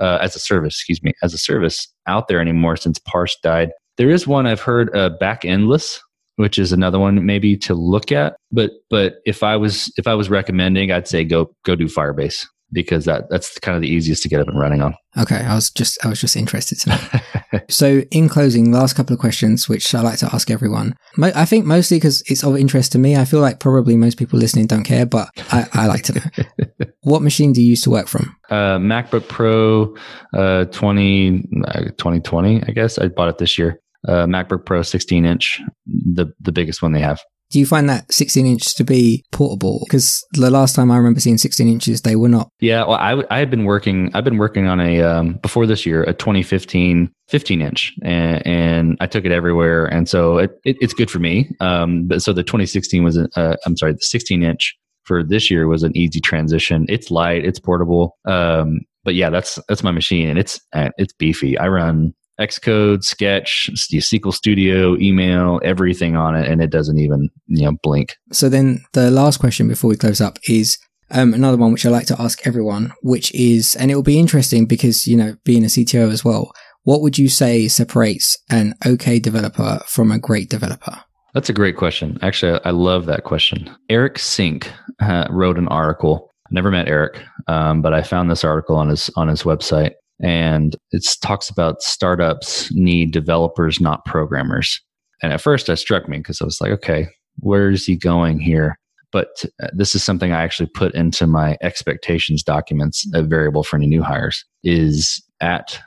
uh, as a service, excuse me, as a service out there anymore since Parse died. There is one I've heard, uh, Backendless, which is another one maybe to look at. But but if I was if I was recommending, I'd say go go do Firebase because that that's kind of the easiest to get up and running on. Okay, I was just I was just interested to know. [LAUGHS] so, in closing, last couple of questions, which I like to ask everyone. I think mostly because it's of interest to me. I feel like probably most people listening don't care, but I, I like to know. [LAUGHS] what machine do you use to work from? Uh, MacBook Pro, uh, 20, uh, 2020, I guess. I bought it this year uh, MacBook Pro 16 inch, the the biggest one they have. Do you find that 16 inch to be portable? Because the last time I remember seeing 16 inches, they were not. Yeah, well, I, I had been working. I've been working on a um, before this year a 2015 15 inch, and, and I took it everywhere, and so it, it, it's good for me. Um, but so the 2016 was, uh, I'm sorry, the 16 inch for this year was an easy transition. It's light, it's portable. Um, but yeah, that's that's my machine, and it's uh, it's beefy. I run Xcode, Sketch, SQL Studio, email, everything on it, and it doesn't even you know blink. So then the last question before we close up is um, another one which I like to ask everyone, which is, and it will be interesting because you know being a CTO as well. What would you say separates an okay developer from a great developer? That's a great question. Actually, I love that question. Eric Sink uh, wrote an article. never met Eric, um, but I found this article on his on his website and it talks about startups need developers, not programmers. And at first, that struck me because I was like, okay, where is he going here? But uh, this is something I actually put into my expectations documents. A variable for any new hires is at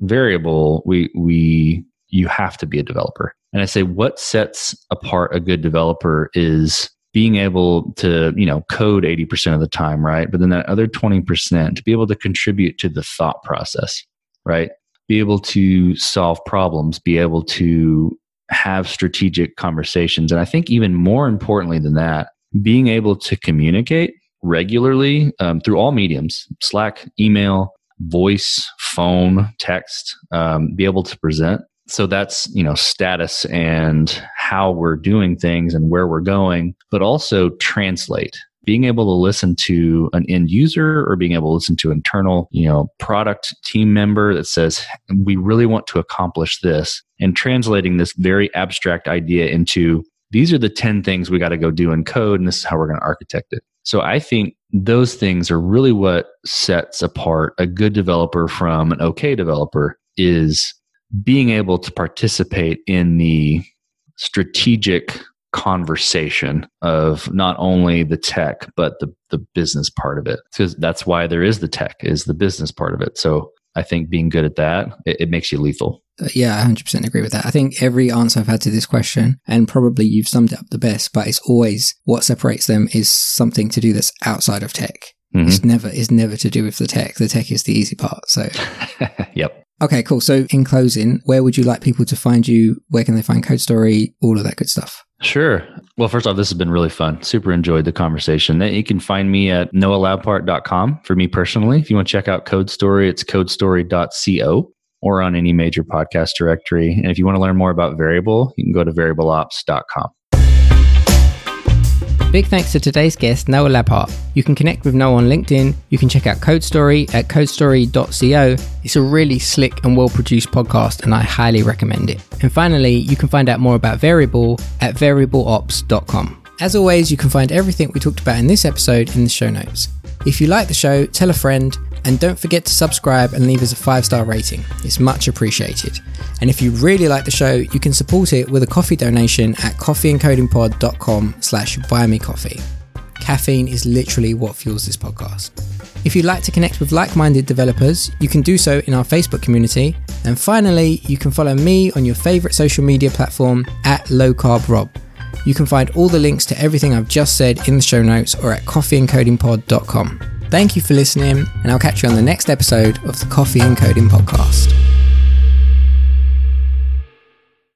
variable. We we you have to be a developer. And I say, what sets apart a good developer is being able to you know code 80% of the time right? But then that other 20% to be able to contribute to the thought process right? Be able to solve problems be able to have strategic conversations. And i think even more importantly than that being able to communicate regularly um, through all mediums slack email voice phone text um, be able to present so that's you know status and how we're doing things and where we're going but also translate. Being able to listen to an end user or being able to listen to internal you know product team member that says we really want to accomplish this and translating this very abstract idea into these are the 10 things we got to go do in code and this is how we're going to architect it. So i think those things are really what sets apart a good developer from an okay developer is being able to participate in the strategic conversation of not only the tech but the the business part of it because that's why there is the tech is the business part of it so i think being good at that it, it makes you lethal uh, yeah, I 100% agree with that. I think every answer I've had to this question, and probably you've summed it up the best, but it's always what separates them is something to do that's outside of tech. Mhm. It's never it's never to do with the tech. The tech is the easy part. So [LAUGHS] yep. Okay, cool. So in closing, where would you like people to find you? Where can they find Code Story? All of that good stuff. Sure. Well, first off, this has been really fun. Super enjoyed the conversation. You can find me at noahlabhart.com for me personally. If you want to check out Code Story, it's codestory.co or on any major podcast directory. And if you want to learn more about Variable, you can go to variableops.com. Big thanks to today's guest, Noah Labhart. You can connect with Noah on LinkedIn. You can check out Code Story at codestory.co. It's a really slick and well produced podcast, and I highly recommend it. And finally, you can find out more about Variable at variableops.com. As always, you can find everything we talked about in this episode in the show notes. If you like the show, tell a friend, and don't forget to subscribe and leave us a five star rating. It's much appreciated. And if you really like the show, you can support it with a coffee donation at coffeeandcodingpod.com slash buy me coffee. Caffeine is literally what fuels this podcast. If you'd like to connect with like minded developers, you can do so in our Facebook community. And finally, you can follow me on your favorite social media platform at Low Carb Rob. You can find all the links to everything I've just said in the show notes or at coffeeandcodingpod.com. Thank you for listening, and I'll catch you on the next episode of the Coffee and Coding Podcast.